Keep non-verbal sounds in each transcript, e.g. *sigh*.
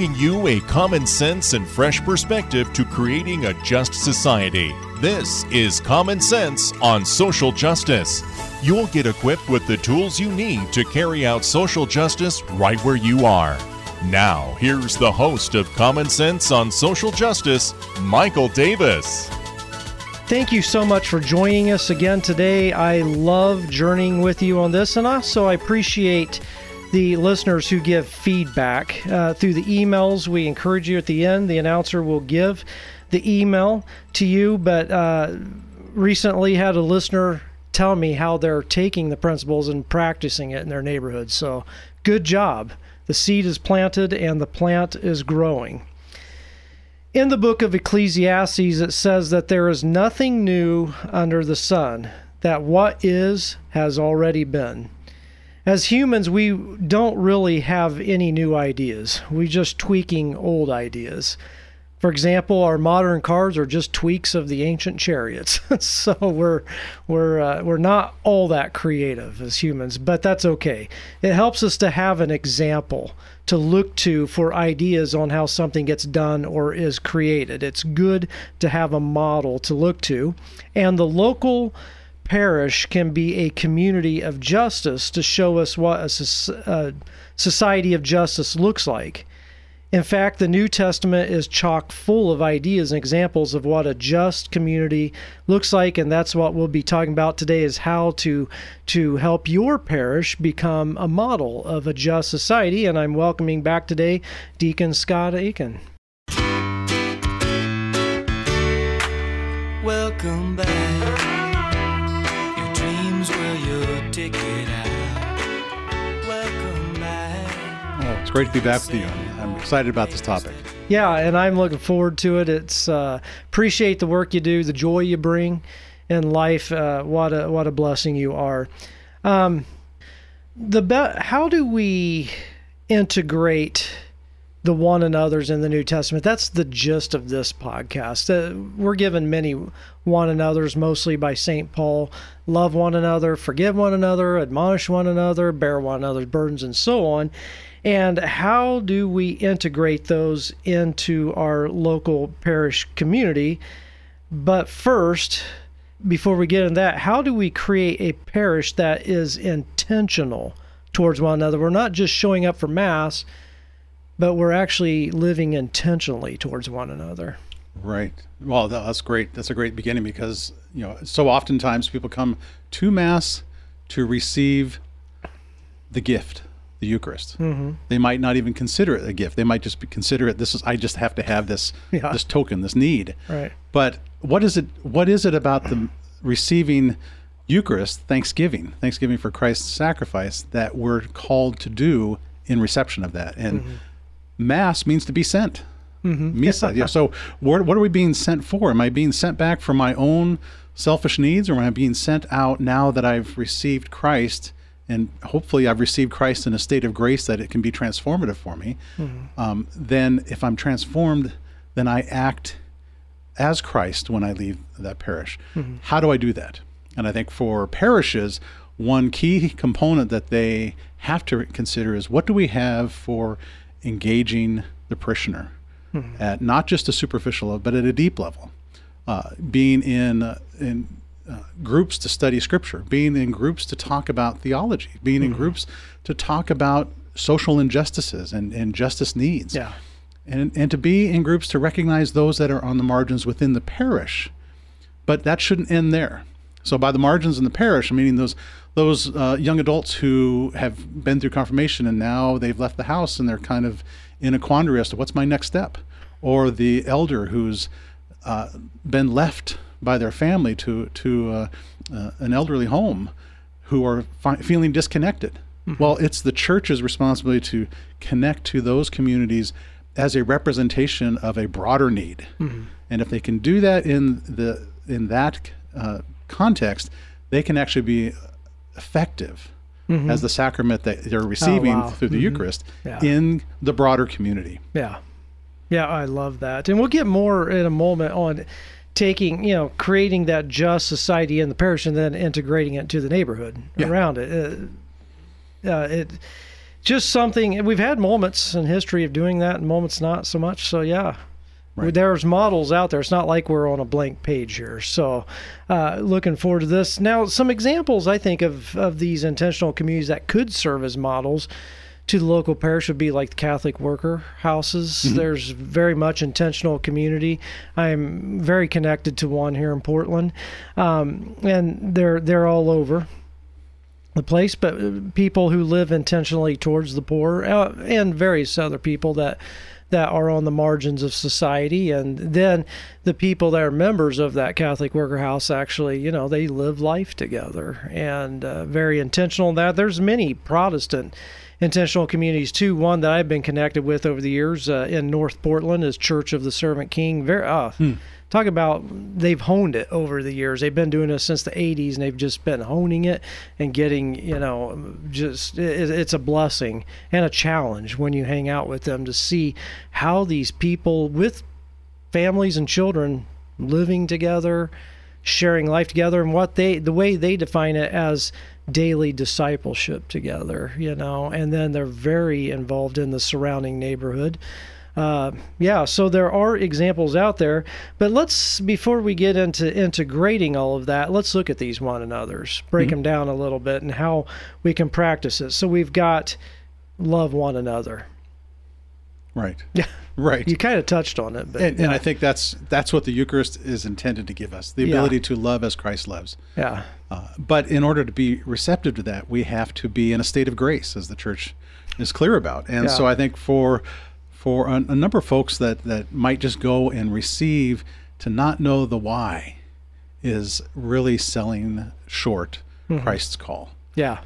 Bringing you a common sense and fresh perspective to creating a just society. This is Common Sense on Social Justice. You'll get equipped with the tools you need to carry out social justice right where you are. Now, here's the host of Common Sense on Social Justice, Michael Davis. Thank you so much for joining us again today. I love journeying with you on this, and also I appreciate the listeners who give feedback uh, through the emails. We encourage you at the end, the announcer will give the email to you, but uh, recently had a listener tell me how they're taking the principles and practicing it in their neighborhood. So, good job. The seed is planted and the plant is growing. In the book of Ecclesiastes, it says that there is nothing new under the sun, that what is has already been. As humans, we don't really have any new ideas. We're just tweaking old ideas. For example, our modern cars are just tweaks of the ancient chariots. *laughs* so we're we're uh, we're not all that creative as humans, but that's okay. It helps us to have an example to look to for ideas on how something gets done or is created. It's good to have a model to look to, and the local parish can be a community of justice to show us what a, a uh, society of justice looks like. In fact, the New Testament is chock full of ideas and examples of what a just community looks like, and that's what we'll be talking about today is how to to help your parish become a model of a just society. And I'm welcoming back today Deacon Scott Aikin. Welcome back. Your ticket out. Welcome back. Oh, it's great to be back with you. I'm excited about this topic. Yeah, and I'm looking forward to it. It's uh, appreciate the work you do, the joy you bring in life. Uh, what a what a blessing you are. Um, the be- how do we integrate the one another's in the New Testament? That's the gist of this podcast. Uh, we're given many one another's, mostly by Saint Paul. Love one another, forgive one another, admonish one another, bear one another's burdens, and so on and how do we integrate those into our local parish community? But first, before we get into that, how do we create a parish that is intentional towards one another? We're not just showing up for Mass, but we're actually living intentionally towards one another. Right. Well, that's great. That's a great beginning because, you know, so oftentimes people come to Mass to receive the gift the Eucharist. Mm-hmm. They might not even consider it a gift. They might just be, consider it this is I just have to have this *laughs* yeah. this token, this need. Right. But what is it? What is it about the receiving Eucharist, Thanksgiving, Thanksgiving for Christ's sacrifice that we're called to do in reception of that? And mm-hmm. Mass means to be sent. Mm-hmm. Misa. yeah. So what, what are we being sent for? Am I being sent back for my own selfish needs, or am I being sent out now that I've received Christ? and hopefully I've received Christ in a state of grace that it can be transformative for me, mm-hmm. um, then if I'm transformed, then I act as Christ when I leave that parish. Mm-hmm. How do I do that? And I think for parishes, one key component that they have to consider is what do we have for engaging the parishioner mm-hmm. at not just a superficial level, but at a deep level. Uh, being in uh, in uh, groups to study scripture, being in groups to talk about theology, being mm-hmm. in groups to talk about social injustices and, and justice needs. Yeah. And, and to be in groups to recognize those that are on the margins within the parish. But that shouldn't end there. So by the margins in the parish, I'm meaning those those uh, young adults who have been through confirmation and now they've left the house and they're kind of in a quandary as to what's my next step, or the elder who's uh, been left by their family to to uh, uh, an elderly home who are fi- feeling disconnected. Mm-hmm. Well, it's the church's responsibility to connect to those communities as a representation of a broader need. Mm-hmm. And if they can do that in the in that uh, context, they can actually be effective as the sacrament that they're receiving Mm-hmm. Oh, wow. through the Eucharist Yeah. in the broader community. Yeah. Yeah, I love that. And we'll get more in a moment on taking, you know, creating that just society in the parish and then integrating it to the neighborhood Yeah. around it. Uh, uh, it just something we've had moments in history of doing that and moments not so much. So yeah. Right. There's models out there. It's not like we're on a blank page here. So, uh, looking forward to this. Now, some examples I think of of these intentional communities that could serve as models to the local parish would be like the Catholic worker houses. There's very much intentional community. I'm very connected to one here in Portland, um, and they're they're all over the place. But uh, people who live intentionally towards the poor uh, and various other people that that are on the margins of society. And then the people that are members of that catholic worker house actually you know they live life together and uh, very intentional. In that there's many protestant intentional communities too. One that i've been connected with over the years uh, in north portland is church of the servant king. Very uh, talk about they've honed it over the years. They've been doing this since the 80s and they've just been honing it and getting you know just it, it's a blessing and a challenge when you hang out with them to see how these people with families and children living together sharing life together and what they the way they define it as daily discipleship together you know and then they're very involved in the surrounding neighborhood uh, yeah, so there are examples out there, but let's before we get into integrating all of that, let's look at these one another's, break them down a little bit, and how we can practice it. So we've got love one another. Right. Yeah, *laughs* Right. you kind of touched on it, but and, and I think that's that's what the Eucharist is intended to give us: the Yeah. ability to love as Christ loves. yeah, Uh, but in order to be receptive to that, we have to be in a state of grace, as the Church is clear about. And Yeah. so I think for for a, a number of folks that that might just go and receive to not know the why is really selling short Christ's call. yeah,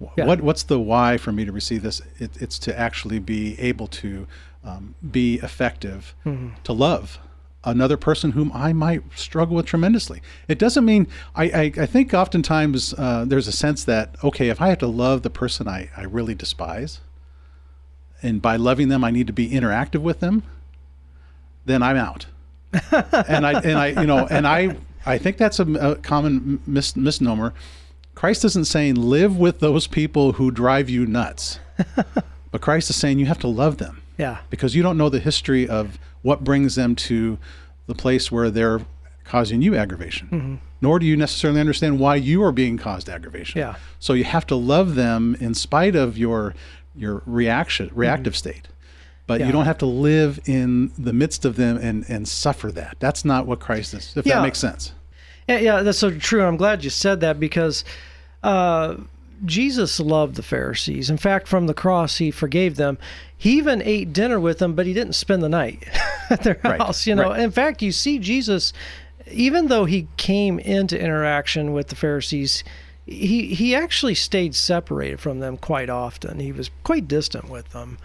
Mm-hmm. Yeah. What what's the why for me to receive this? It, it's to actually be able to um, be effective, Mm-hmm. to love another person whom I might struggle with tremendously. It doesn't mean I I, I think oftentimes uh, there's a sense that okay, if I have to love the person I I really despise, and by loving them I need to be interactive with them, then I'm out. *laughs* and I and I you know and I I think that's a, a common mis- misnomer. Christ isn't saying live with those people who drive you nuts, *laughs* but Christ is saying you have to love them yeah, because you don't know the history of what brings them to the place where they're causing you aggravation. Mm-hmm. Nor do you necessarily understand why you are being caused aggravation. Yeah. So you have to love them in spite of your your reaction reactive state. But Mm-hmm. Yeah. you don't have to live in the midst of them and and suffer that. That's not what Christ is. If Yeah. that makes sense. Yeah, yeah, that's so true. I'm glad you said that because uh, Jesus loved the Pharisees. In fact, from the cross, he forgave them. He even ate dinner with them, but he didn't spend the night *laughs* at their Right, house. You know, right. in fact, you see Jesus, even though he came into interaction with the Pharisees. He, he actually stayed separated from them quite often. He was quite distant with them.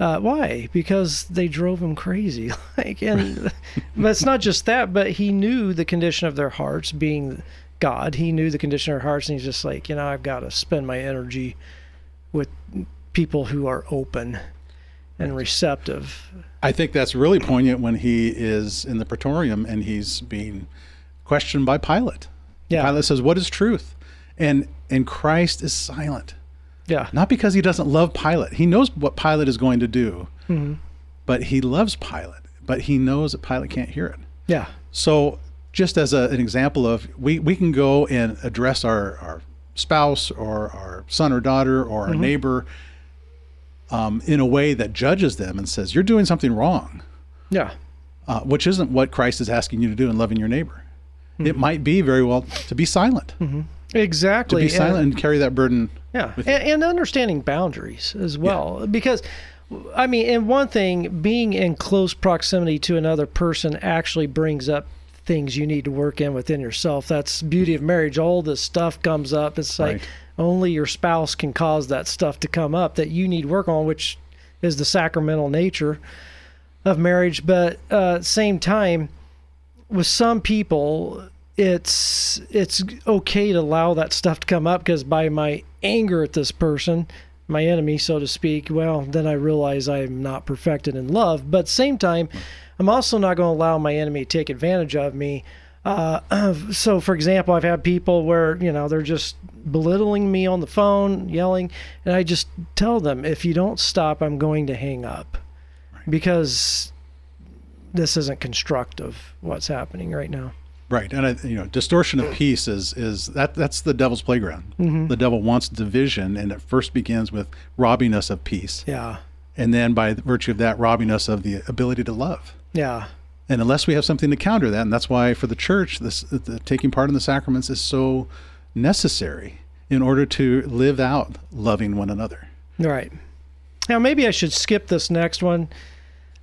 Uh, why? Because they drove him crazy. *laughs* like, and *laughs* but it's not just that. But he knew the condition of their hearts, being God. He knew the condition of their hearts, and he's just like, you know, I've got to spend my energy with people who are open and receptive. I think that's really poignant when he is in the praetorium and he's being questioned by Pilate. Yeah. Pilate says, "What is truth?" And and Christ is silent. Yeah, Not because he doesn't love Pilate. He knows what Pilate is going to do. Mm-hmm. But he loves Pilate, but he knows that Pilate can't hear it. yeah, So, just as a, an example of we, we can go and address our, our spouse or our son or daughter or Mm-hmm. our neighbor um, in a way that judges them and says, You're doing something wrong, yeah, uh, which isn't what Christ is asking you to do in loving your neighbor. It Mm-hmm. might be very well to be silent, to exactly. To be silent and carry that burden. Yeah, and, and understanding boundaries as well, because I mean, and one thing, being in close proximity to another person actually brings up things you need to work in within yourself. That's beauty of marriage. All this stuff comes up. It's like Right. only your spouse can cause that stuff to come up that you need to work on, which is the sacramental nature of marriage. But uh, at the same time, with some people, it's it's okay to allow that stuff to come up because by my anger at this person, my enemy, so to speak, well, then I realize I'm not perfected in love. But same time, I'm also not going to allow my enemy to take advantage of me. Uh, *clears throat* so, for example, I've had people where you know they're just belittling me on the phone, yelling, and I just tell them, if you don't stop, I'm going to hang up, because this isn't constructive. What's happening right now? Right, and I, you know, distortion of peace is is that that's the devil's playground. Mm-hmm. The devil wants division, and it first begins with robbing us of peace, Yeah, and then by virtue of that, robbing us of the ability to love. yeah, And unless we have something to counter that, and that's why for the church, this the, taking part in the sacraments is so necessary in order to live out loving one another. right. Now maybe I should skip this next one,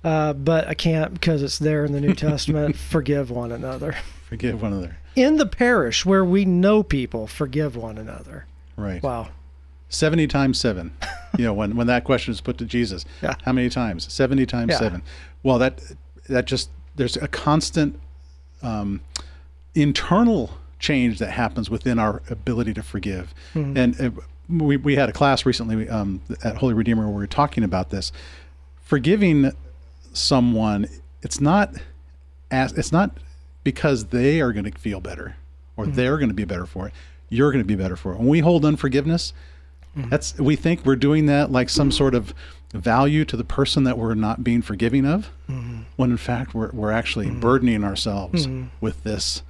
uh, but I can't because it's there in the New *laughs* Testament. Forgive one another. Forgive one another. In the parish where we know people, forgive one another. Right. Wow. 70 times 7 you know when, when that question is put to jesus *laughs* Yeah. how many times 70 times Yeah. 7 well that that just there's a constant um, internal change that happens within our ability to forgive and uh, we, we had a class recently um, at holy redeemer where we were talking about this forgiving someone it's not as it's not because they are going to feel better or mm-hmm. they're going to be better for it you're going to be better for it when we hold unforgiveness mm-hmm. that's we think we're doing that like some sort of value to the person that we're not being forgiving of, mm-hmm. when in fact we're we're actually burdening ourselves with this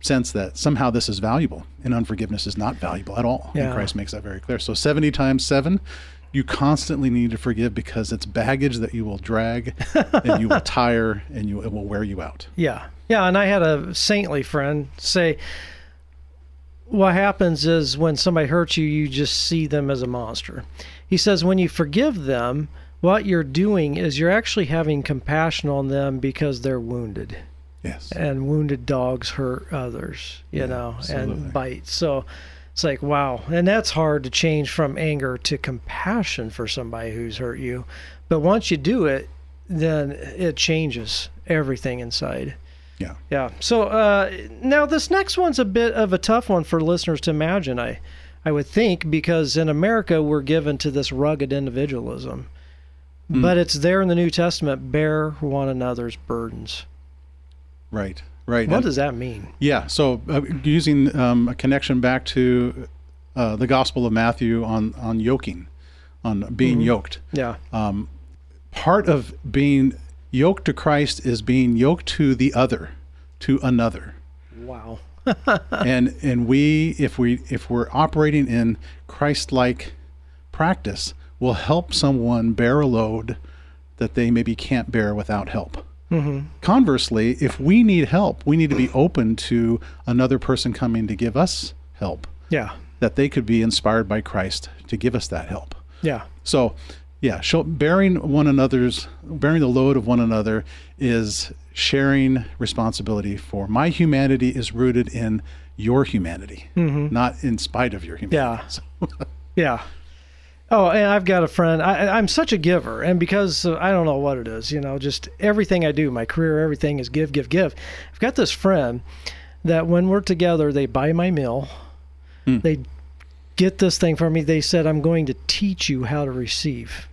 sense that somehow this is valuable and unforgiveness is not valuable at all. Yeah. And Christ makes that very clear. So 70 times 7 you constantly need to forgive because it's baggage that you will drag and you will *laughs* tire and you it will wear you out. Yeah. Yeah. And I had a saintly friend say, what happens is when somebody hurts you, you just see them as a monster. He says, when you forgive them, what you're doing is you're actually having compassion on them because they're wounded. Yes. And wounded dogs hurt others, you Yeah, know, absolutely. and bite. So it's like, wow. And that's hard to change from anger to compassion for somebody who's hurt you. But once you do it, then it changes everything inside. Yeah. Yeah. So uh, now this next one's a bit of a tough one for listeners to imagine. I, I would think because in America we're given to this rugged individualism, but it's there in the New Testament. Bear one another's burdens. Right. Right. What And- does that mean? Yeah. So uh, using um, a connection back to uh, the Gospel of Matthew on on yoking, on being yoked. Yeah. Part of being yoked to Christ is being yoked to the other, to another. Wow. *laughs* *laughs* and and we if we if we're operating in Christ-like practice, will help someone bear a load that they maybe can't bear without help. Mm-hmm. Conversely, if we need help, we need to be open to another person coming to give us help, Yeah. that they could be inspired by Christ to give us that help. Yeah. So, yeah, bearing one another's, bearing the load of one another is sharing responsibility for my humanity is rooted in your humanity, not in spite of your humanity. Yeah. *laughs* So- Yeah. Oh, and I've got a friend. I, I'm such a giver, and because uh, I don't know what it is, you know, just everything I do, my career, everything is give, give, give. I've got this friend that when we're together, they buy my meal, they get this thing for me. They said, "I'm going to teach you how to receive."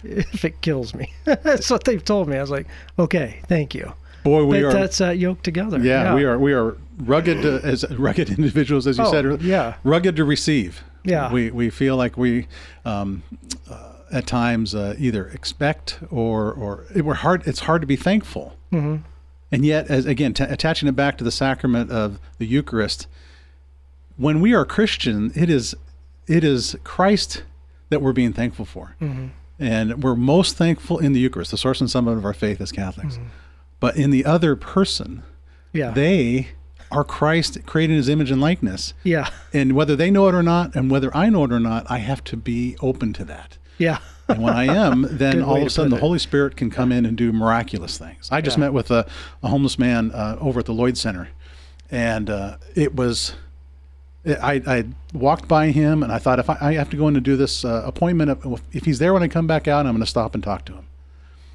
*laughs* if it kills me, *laughs* that's what they've told me. I was like, "Okay, thank you." Boy, we But are. that's uh, yoked together. yeah, we are. We are rugged uh, as *laughs* rugged individuals, as you Oh, said. yeah. rugged to receive. Yeah. we we feel like we, um, uh, at times, uh, either expect or or it, we're hard. It's hard to be thankful. Mm-hmm. And yet, as again, t- attaching it back to the sacrament of the Eucharist, when we are Christian, it is it is Christ that we're being thankful for, and we're most thankful in the Eucharist, the source and summit of our faith as Catholics. But in the other person, yeah, they are Christ created in his image and likeness. yeah, And whether they know it or not, and whether I know it or not, I have to be open to that. yeah, And when I am, *laughs* then all of a sudden the. Holy Spirit can come in and do miraculous things. I just Yeah. met with a, a homeless man uh, over at the Lloyd Center, and uh, it was. I, I walked by him and I thought if I, I have to go in and do this uh, appointment, if- he's there when I come back out, I'm going to stop and talk to him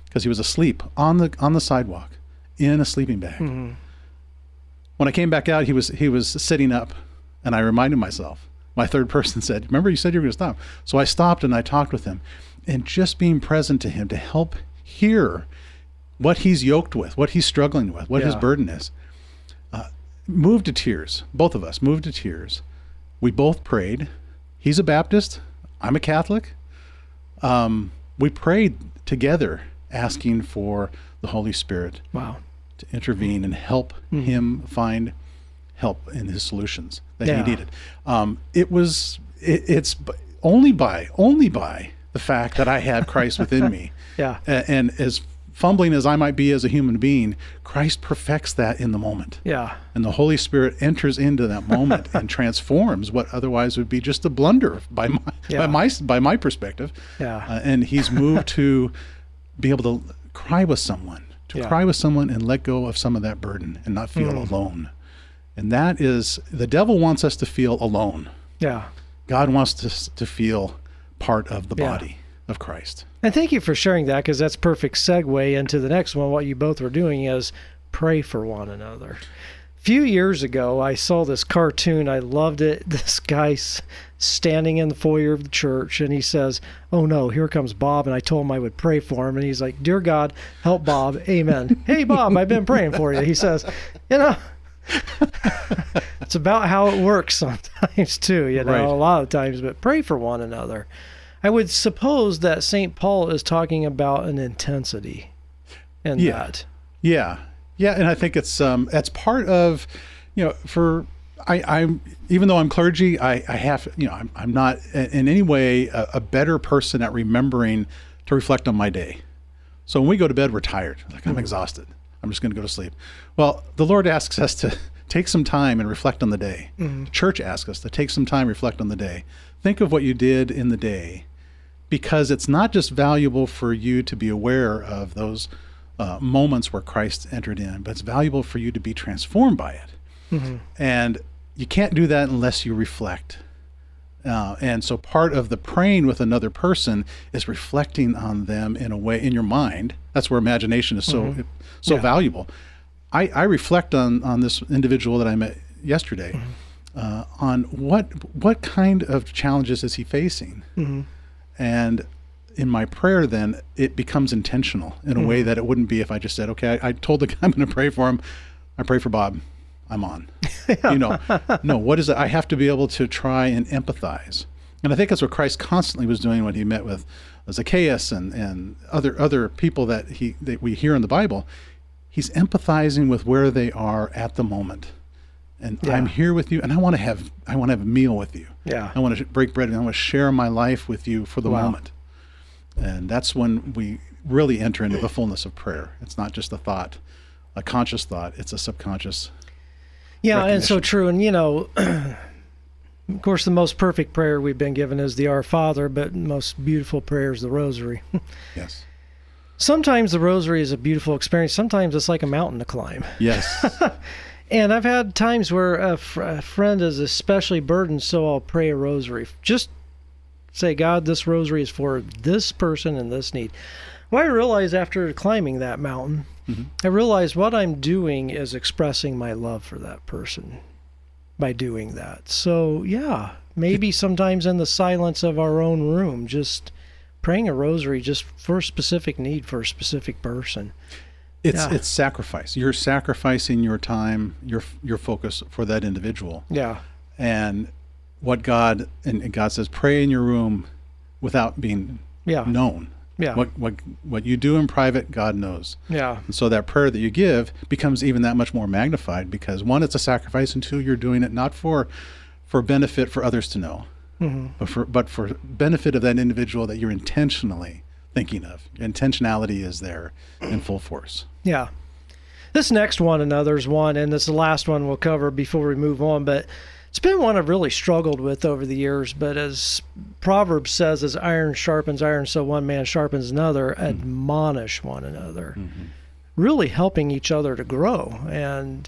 because he was asleep on the on the sidewalk in a sleeping bag. When I came back out, he was he was sitting up, and I reminded myself. My third *laughs* person said, "Remember, you said you were going to stop." So I stopped and I talked with him, and just being present to him to help hear what he's yoked with, what he's struggling with, what his burden is, moved to tears. Both of us moved to tears. We both prayed. He's a Baptist. I'm a Catholic. Um, we prayed together, asking for the Holy Spirit Wow. to intervene and help him find help in his solutions that Yeah. he needed. Um, it was it, it's only by only by the fact that I had Christ within me, *laughs* Yeah. A- and as fumbling as I might be as a human being, Christ perfects that in the moment. Yeah. And the Holy Spirit enters into that moment *laughs* and transforms what otherwise would be just a blunder by my Yeah. by my by my perspective. Yeah. Uh, and he's moved to be able to cry with someone, to Yeah. cry with someone and let go of some of that burden and not feel alone. And that is the devil wants us to feel alone. Yeah. God wants us to feel part of the Yeah. body of Christ. And thank you for sharing that because that's perfect segue into the next one. What you both were doing is pray for one another. A few years ago, I saw this cartoon. I loved it. *laughs* This guy's standing in the foyer of the church and he says, Oh no, here comes Bob. And I told him I would pray for him. And he's like, Dear God, help Bob. Amen. *laughs* hey, Bob, I've been praying for you. He says, You know, *laughs* it's about how it works sometimes too, you know, Right. a lot of times, but pray for one another. I would suppose that St. Paul is talking about an intensity in Yeah. that. Yeah, yeah, and I think it's um that's part of, you know, for I I'm even though I'm clergy, I I have you know I'm I'm not in any way a, a better person at remembering to reflect on my day. So when we go to bed, we're tired. Like I'm exhausted. I'm just going to go to sleep. Well, the Lord asks us to take some time and reflect on the day. Church asks us to take some time, reflect on the day. Think of what you did in the day, because it's not just valuable for you to be aware of those uh, moments where Christ entered in, but it's valuable for you to be transformed by it. And you can't do that unless you reflect. Uh, and so part of the praying with another person is reflecting on them in a way in your mind. That's where imagination is so so Yeah. valuable. I, I reflect on on this individual that I met yesterday uh, on what what kind of challenges is he facing, and in my prayer then it becomes intentional in a way mm-hmm. that it wouldn't be if I just said, okay, I, I told the guy I'm going to pray for him. I pray for Bob. I'm on. *laughs* You know, no, what is it? I have to be able to try and empathize. And I think that's what Christ constantly was doing when he met with Zacchaeus and, and other other people that he that we hear in the Bible. He's empathizing with where they are at the moment. And Yeah. I'm here with you and I want to have I want to have a meal with you. Yeah. I want to break bread and I want to share my life with you for the Wow. moment. And that's when we really enter into the fullness of prayer. It's not just a thought, a conscious thought, it's a subconscious. Yeah, and so true. And, you know, *clears throat* of course, the most perfect prayer we've been given is the Our Father, but most beautiful prayer is the Rosary. *laughs* Yes. Sometimes the Rosary is a beautiful experience. Sometimes it's like a mountain to climb. Yes. *laughs* And I've had times where a, fr- a friend is especially burdened, so I'll pray a rosary. Just say, God, this rosary is for this person and this need. Well, I realized after climbing that mountain, mm-hmm. I realized what I'm doing is expressing my love for that person by doing that. So, yeah, maybe sometimes in the silence of our own room, just praying a rosary just for a specific need for a specific person. It's Yeah. it's sacrifice. You're sacrificing your time, your your focus for that individual. Yeah. And what God and and God says, pray in your room without being Yeah. known. Yeah. What what what you do in private, God knows. Yeah. And so that prayer that you give becomes even that much more magnified because one, it's a sacrifice, and two, you're doing it not for for benefit for others to know, mm-hmm. but for but for benefit of that individual that you're intentionally thinking of. Intentionality is there in full force. Yeah. This next one, another's one, and this is the last one we'll cover before we move on, but it's been one I've really struggled with over the years. But as Proverbs says, as iron sharpens iron, so one man sharpens another, admonish one another. Really helping each other to grow. And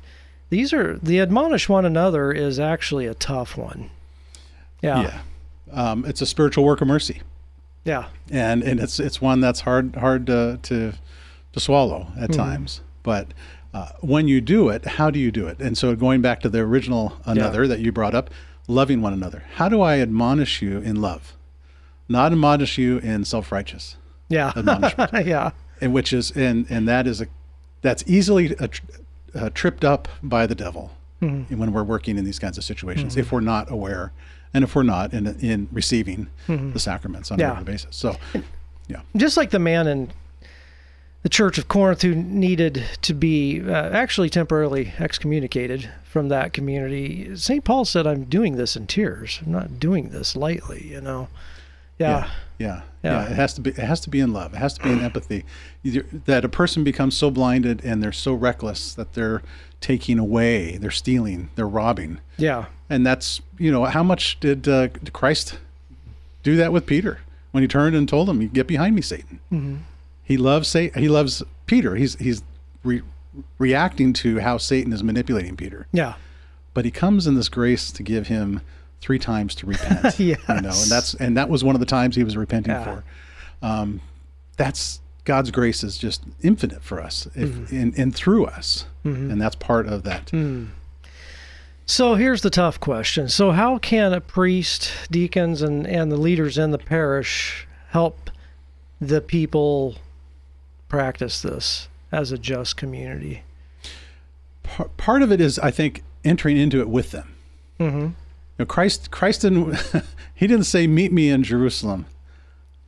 these are, the admonish one another is actually a tough one. Yeah. Yeah. Um, it's a spiritual work of mercy. Yeah. and and it's it's one that's hard hard to to, to swallow at times. But uh, when you do it, how do you do it? And so going back to the original another that you brought up, loving one another. How do I admonish you in love? Not admonish you in self-righteous Yeah. *laughs* admonishment, yeah. and which is and and that is a that's easily a, tr- uh, tripped up by the devil when we're working in these kinds of situations if we're not aware and if we're not in in receiving the sacraments on Yeah. a regular basis. So, yeah, Just like the man in the Church of Corinth who needed to be uh, actually temporarily excommunicated from that community, St. Paul said, I'm doing this in tears. I'm not doing this lightly, you know. Yeah. yeah, Yeah. yeah. It has to be. It has to be in love. It has to be in empathy. That a person becomes so blinded and they're so reckless that they're taking away, they're stealing, they're robbing, Yeah. and that's you know how much did, uh, Christ do that with Peter when he turned and told him, "You get behind me, Satan." Mm-hmm. He loves Satan. He loves Peter. He's he's re- reacting to how Satan is manipulating Peter, Yeah. but he comes in this grace to give him three times to repent. *laughs* you know, and that's and that was one of the times he was repenting Yeah. for. Um, that's God's grace is just infinite for us, if, Mm-hmm. and, and through us, and that's part of that. Mm. So here's the tough question. So, how can a priest, deacons, and, and the leaders in the parish help the people practice this as a just community? Par- part of it is, I think, entering into it with them. Mm-hmm. You know, Christ, Christ didn't. *laughs* he didn't say, "Meet me in Jerusalem."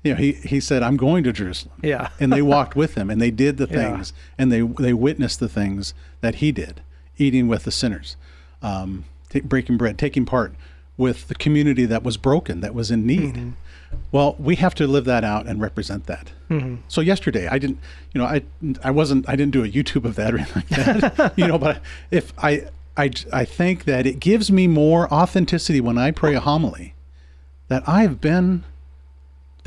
You know, he he said, "I'm going to Jerusalem." Yeah. *laughs* and they walked with him, and they did the *laughs* Yeah. things, and they they witnessed the things that he did, eating with the sinners, um, ta breaking bread, taking part with the community that was broken, that was in need. Mm-hmm. Well, we have to live that out and represent that. Mm-hmm. So yesterday, I didn't, you know, I I wasn't, I didn't do a YouTube of that or anything like that, *laughs* you know. But if I I I think that it gives me more authenticity when I pray a homily, that I've been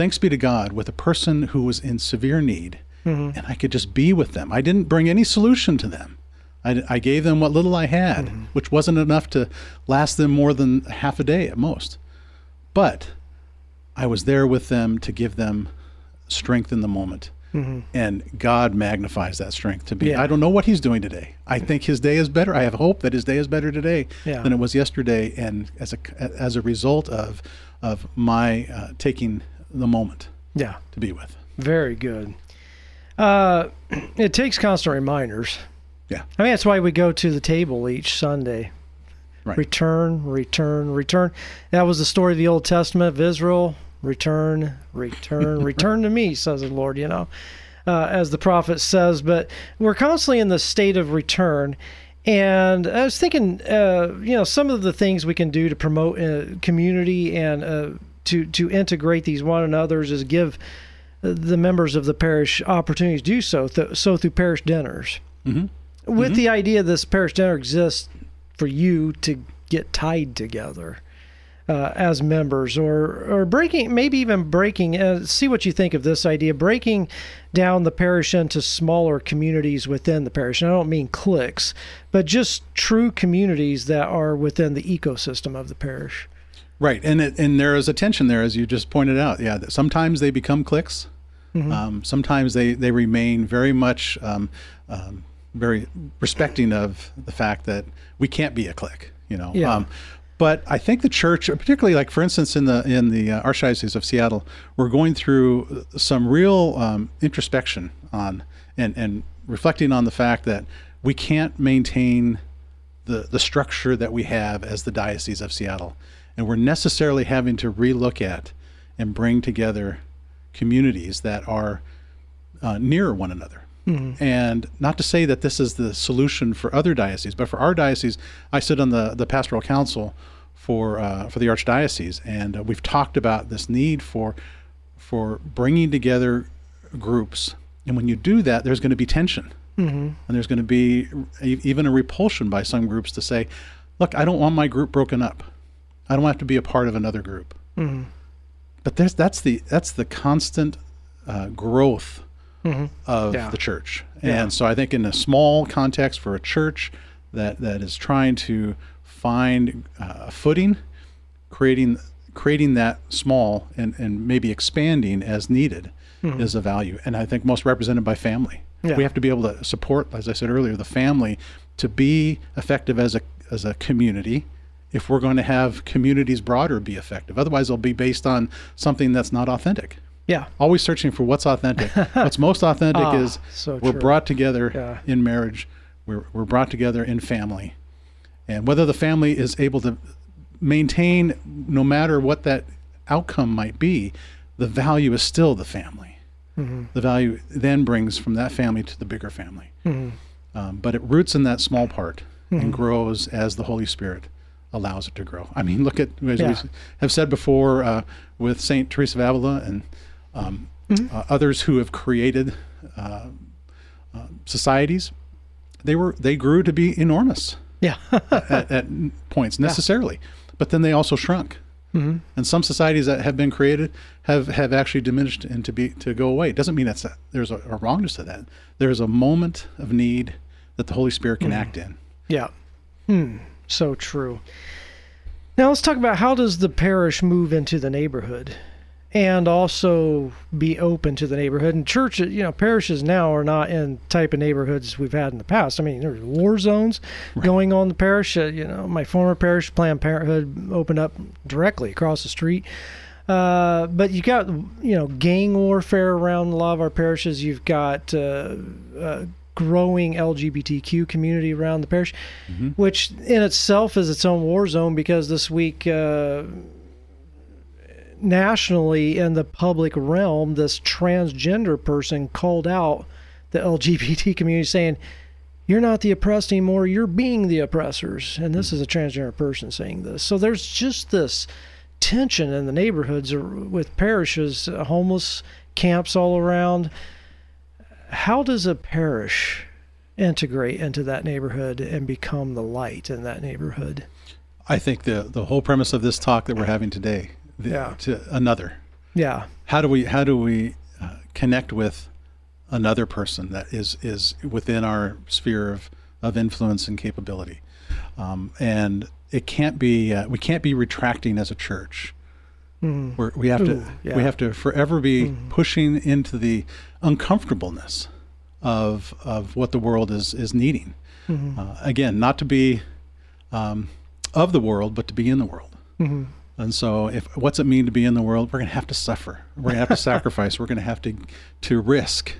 thanks be to God, with a person who was in severe need, mm-hmm. and I could just be with them. I didn't bring any solution to them. I, I gave them what little I had, mm-hmm. which wasn't enough to last them more than half a day at most. But I was there with them to give them strength in the moment. And God magnifies that strength to be. Yeah. I don't know what He's doing today. I think His day is better. I have hope that His day is better today Yeah. than it was yesterday. And as a as a result of of my uh, taking the moment Yeah. to be with. Very good. Uh, *clears throat* it takes constant reminders. Yeah. I mean, that's why we go to the table each Sunday. Right. Return, return, return. That was the story of the Old Testament of Israel. Return, return, return to me, says the Lord, you know, uh, as the prophet says. But we're constantly in the state of return. And I was thinking, uh, you know, some of the things we can do to promote uh, community and uh, to, to integrate these one another's is give the members of the parish opportunities to do so, th- so through parish dinners. Mm-hmm. With the idea this parish dinner exists for you to get tied together uh, as members, or or breaking, maybe even breaking. Uh, see what you think of this idea: breaking down the parish into smaller communities within the parish. And I don't mean cliques, but just true communities that are within the ecosystem of the parish. Right, and it, and there is a tension there, as you just pointed out. Yeah, that sometimes they become cliques. Um, sometimes they they remain very much um, um, very respecting of the fact that we can't be a clique. You know. Yeah. But I think the church, particularly like for instance in the in the uh, archdiocese of Seattle, we're going through some real um, introspection on and and reflecting on the fact that we can't maintain the the structure that we have as the diocese of Seattle, and we're necessarily having to relook at and bring together communities that are uh, one another. And not to say that this is the solution for other dioceses, but for our diocese, I sit on the the pastoral council for uh, for the archdiocese, and uh, we've talked about this need for for bringing together groups. And when you do that, there's going to be tension and there's going to be even a repulsion by some groups to say, "Look, I don't want my group broken up. I don't have to be a part of another group." But there's that's the that's the constant uh, growth of Yeah. the church, Yeah. and so I think in a small context for a church that that is trying to find uh, a footing, creating creating that small and and maybe expanding as needed is a value, and I think most represented by family Yeah. We have to be able to support, as I said earlier, the family to be effective as a as a community. If we're going to have communities broader be effective, otherwise they'll be based on something that's not authentic. Yeah. Always searching for what's authentic. *laughs* what's most authentic Ah, is so we're true. brought together Yeah. in marriage. We're we're brought together in family, and whether the family is able to maintain, no matter what that outcome might be, the value is still the family. Mm-hmm. The value then brings from that family to the bigger family. Mm-hmm. Um, but it roots in that small part and grows as the Holy Spirit allows it to grow. I mean, look at as Yeah. we have said before uh, with Saint Teresa of Avila and um, Mm-hmm. uh, others who have created uh, uh, societies. They were they grew to be enormous Yeah. *laughs* at, at points necessarily, but then they also shrunk. Mm-hmm. And some societies that have been created have, have actually diminished and to be to go away. It doesn't mean that's a, there's a, a wrongness to that. There's a moment of need that the Holy Spirit can act in. Yeah. Hmm. So true. Now let's talk about how does the parish move into the neighborhood and also be open to the neighborhood. And churches, you know, parishes now are not in type of neighborhoods we've had in the past. I mean, there's war zones going on in the parish. Uh, you know, my former parish, Planned Parenthood, opened up directly across the street. Uh, but you got you know gang warfare around a lot of our parishes. You've got uh, uh, growing LGBTQ community around the parish, which in itself is its own war zone because this week. Nationally in the public realm, this transgender person called out the LGBT *laughs* community saying, You're not the oppressed anymore, you're being the oppressors. And this is a transgender person saying this. So there's just this tension in the neighborhoods with parishes, uh, homeless camps all around. How does a parish integrate into that neighborhood and become the light in that neighborhood? I think the the whole premise of this talk that we're having today, Yeah. to another. Yeah. How do we how do we uh, connect with another person that is is within our sphere of of influence and capability? Um, and it can't be uh, we can't be retracting as a church. We're, we have Ooh, to yeah. we have to forever be pushing into the uncomfortableness of of what the world is is needing. Uh, again, not to be um, of the world, but to be in the world. And so, if what's it mean to be in the world? We're going to have to suffer. We're going to have to *laughs* sacrifice. We're going to have to to risk.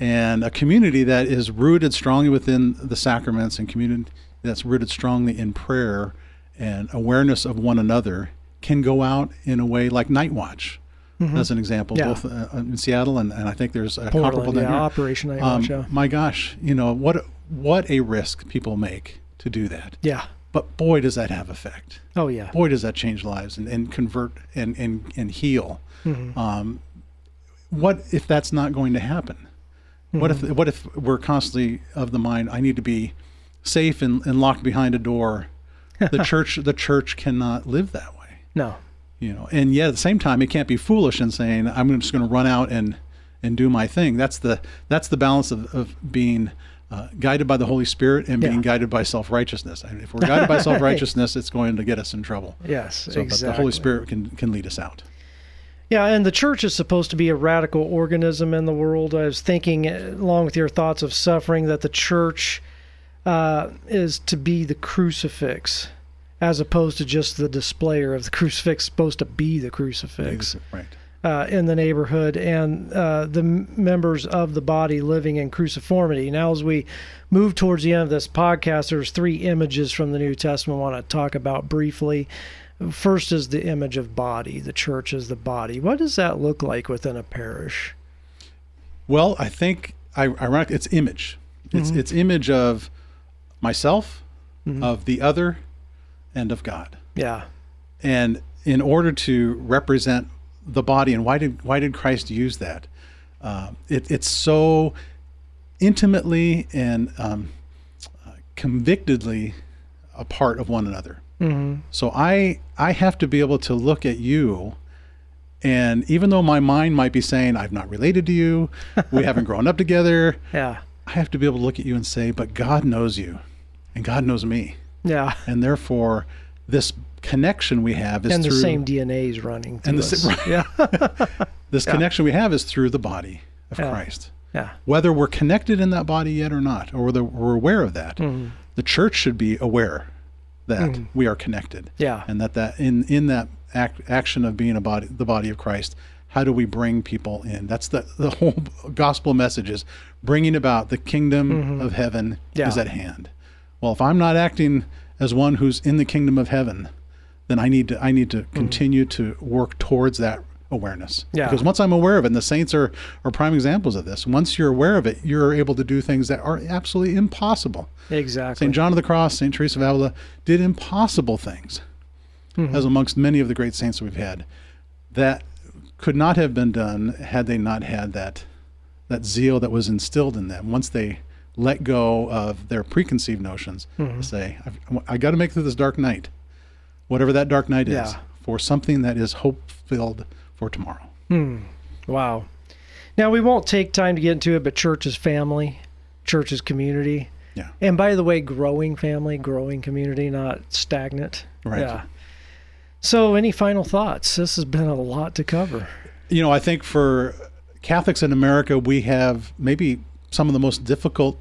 And a community that is rooted strongly within the sacraments and community that's rooted strongly in prayer and awareness of one another can go out in a way like Night Watch, as an example, Yeah. both uh, in Seattle and, and I think there's a Portland, comparable down yeah, here. Operation Night Um, Watch, yeah. My gosh, you know what what a risk people make to do that. Yeah. But boy, does that have effect. Oh, yeah. Boy, does that change lives and, and convert and, and, and heal. Mm-hmm. Um, what if that's not going to happen? What if Mm-hmm. what if we're constantly of the mind? I need to be safe and, and locked behind a door. The *laughs* church the church cannot live that way, No. you know. And yet at the same time, it can't be foolish in saying I'm just going to run out and and do my thing. That's the that's the balance of, of being uh, guided by the Holy Spirit and being Yeah. guided by self righteousness. And if we're guided by *laughs* self righteousness, it's going to get us in trouble. Yes, So, exactly. but the Holy Spirit can can lead us out. Yeah, and the church is supposed to be a radical organism in the world. I was thinking, uh, along with your thoughts of suffering, that the church uh, is to be the crucifix, as opposed to just the displayer of the *laughs* crucifix. Supposed to be the crucifix Right. Uh, in the neighborhood and uh, the m- members of the body living in cruciformity. Now, as we move towards the end of this podcast, there's three images from the New Testament I want to talk about briefly. First is the image of body. The church is the body. What does that look like within a parish? Well, I think I, ironic. It's image. It's it's image of myself, of the other, and of God. Yeah. And in order to represent the body, and why did why did Christ use that? Uh, it, it's so intimately and um, uh, convictedly a part of one another. Mm-hmm. So I I have to be able to look at you, and even though my mind might be saying I've not related to you, we *laughs* haven't grown up together, Yeah. I have to be able to look at you and say, but God knows you, and God knows me, Yeah. and therefore this connection we have is And the through same DNA is running through And the us. right. Yeah. *laughs* this Yeah. connection we have is through the body of Yeah. Christ. Yeah. whether we're connected in that body yet or not, or whether we're aware of that. Mm-hmm. The church should be aware that mm-hmm. we are connected. Yeah. And that, that in, in that act, action of being a body, the body of Christ, how do we bring people in? That's the, the whole *laughs* gospel message is bringing about the kingdom mm-hmm. of heaven Yeah. is at hand. Well, if I'm not acting as one who's in the kingdom of heaven, then I need to I need to hmm. continue to work towards that awareness. Yeah. Because once I'm aware of it, and the saints are, are prime examples of this. Once you're aware of it, you're able to do things that are absolutely impossible. Exactly. St. John of the Cross, St. Teresa of Avila did impossible things, mm-hmm. as amongst many of the great saints we've had, that could not have been done had they not had that that zeal that was instilled in them. Once they let go of their preconceived notions, mm-hmm. to say, I've, I got to make it through this dark night, whatever that dark night is, for something that is hope filled for tomorrow. Hmm. Wow. Now, we won't take time to get into it, but church is family, church is community. Yeah. And by the way, growing family, growing community, not stagnant. Right. Yeah. So, any final thoughts? This has been a lot to cover. you know, I think for Catholics in America, we have maybe some of the most difficult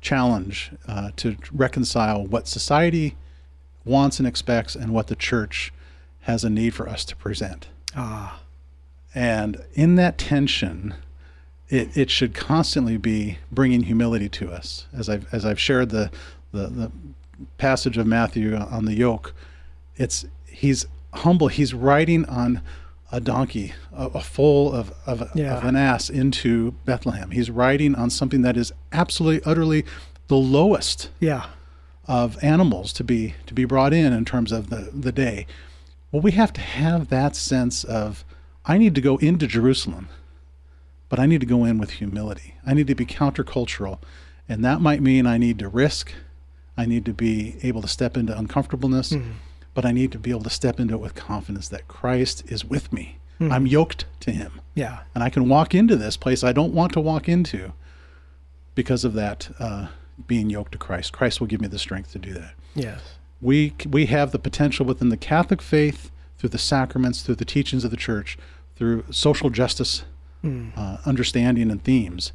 challenge uh, to reconcile what society wants and expects and what the church has a need for us to present. Ah, And in that tension, it, it should constantly be bringing humility to us. As I've, as I've shared the, the, the passage of Matthew on the yoke, it's he's humble. He's riding on a donkey, a, a foal of, of, Yeah. of an ass into Bethlehem. He's riding on something that is absolutely, utterly the lowest yeah. of animals to be to be brought in in terms of the the day. Well, we have to have that sense of I need to go into Jerusalem, but I need to go in with humility. I need to be countercultural, and that might mean I need to risk. I need to be able to step into uncomfortableness, mm-hmm. But I need to be able to step into it with confidence that Christ is with me. I'm yoked to Him, Yeah. and I can walk into this place I don't want to walk into because of that uh, being yoked to Christ. Christ will give me the strength to do that. Yes. We we have the potential within the Catholic faith, through the sacraments, through the teachings of the Church, through social justice uh, understanding and themes,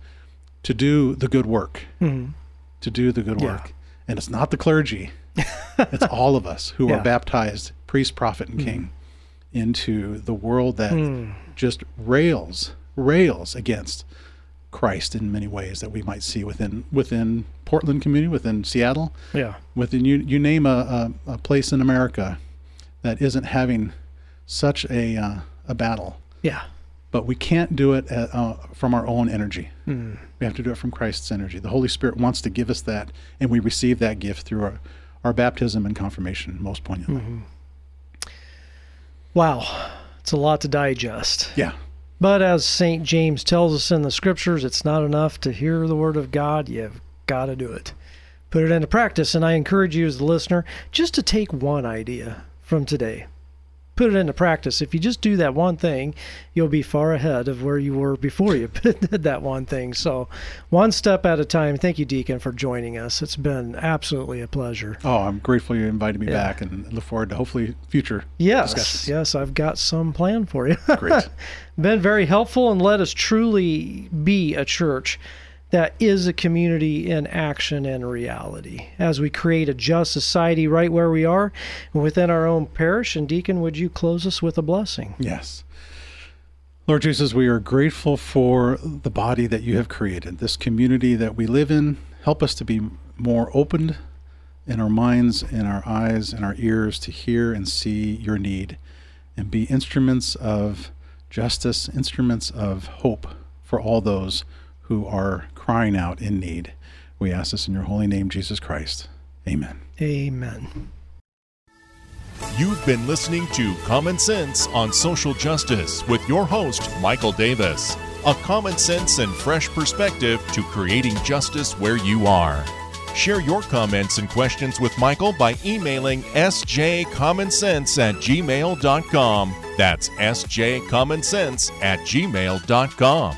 to do the good work. To do the good Yeah. work, and it's not the clergy; it's all of us who Yeah. are baptized, priest, prophet, and king, into the world that just rails rails against Christ in many ways that we might see within within Portland community, within Seattle, Yeah. within you you name a, a, a place in America that isn't having such a uh, a battle, Yeah. but we can't do it uh, uh, from our own energy. We have to do it from Christ's energy. The Holy Spirit wants to give us that, and we receive that gift through our, our baptism and confirmation, most poignantly. Mm-hmm. Wow. It's a lot to digest. Yeah, But as St. James tells us in the scriptures, it's not enough to hear the word of God. You've got to do it. Put it into practice. And I encourage you, as the listener, just to take one idea from today. Put it into practice. If you just do that one thing, you'll be far ahead of where you were before you *laughs* did that one thing. So, one step at a time. Thank you, Deacon, for joining us. It's been absolutely a pleasure. Oh, I'm grateful you invited me Yeah. back, and look forward to hopefully future Yes, discussions. yes, I've got some plan for you. Great. *laughs* been very helpful and let us truly be a church that is a community in action and reality as we create a just society right where we are within our own parish. And Deacon, would you close us with a blessing? Yes. Lord Jesus, we are grateful for the body that you have created, this community that we live in. Help us to be more opened in our minds, in our eyes, and our ears to hear and see your need and be instruments of justice, instruments of hope for all those who are crying out in need. We ask this in your holy name, Jesus Christ. Amen. Amen. You've been listening to Common Sense on Social Justice with your host, Michael Davis. A common sense and fresh perspective to creating justice where you are. Share your comments and questions with Michael by emailing sjcommonsense at gmail.com. That's sjcommonsense at gmail.com.